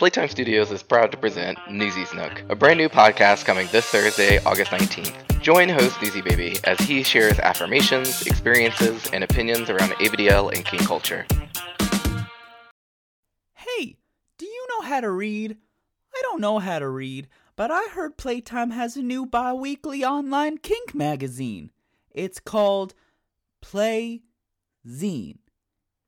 Playtime Studios is proud to present Newsies Nook, a brand new podcast coming this Thursday, August 19th. Join host Newsy Baby as he shares affirmations, experiences, and opinions around ABDL and kink culture. Hey, do you know how to read? I don't know how to read, but I heard Playtime has a new bi weekly online kink magazine. It's called Play Zine.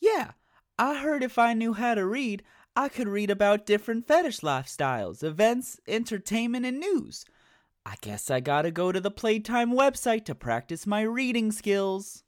Yeah, I heard if I knew how to read, I could read about different fetish lifestyles, events, entertainment, and news. I guess I gotta go to the Playtime website to practice my reading skills.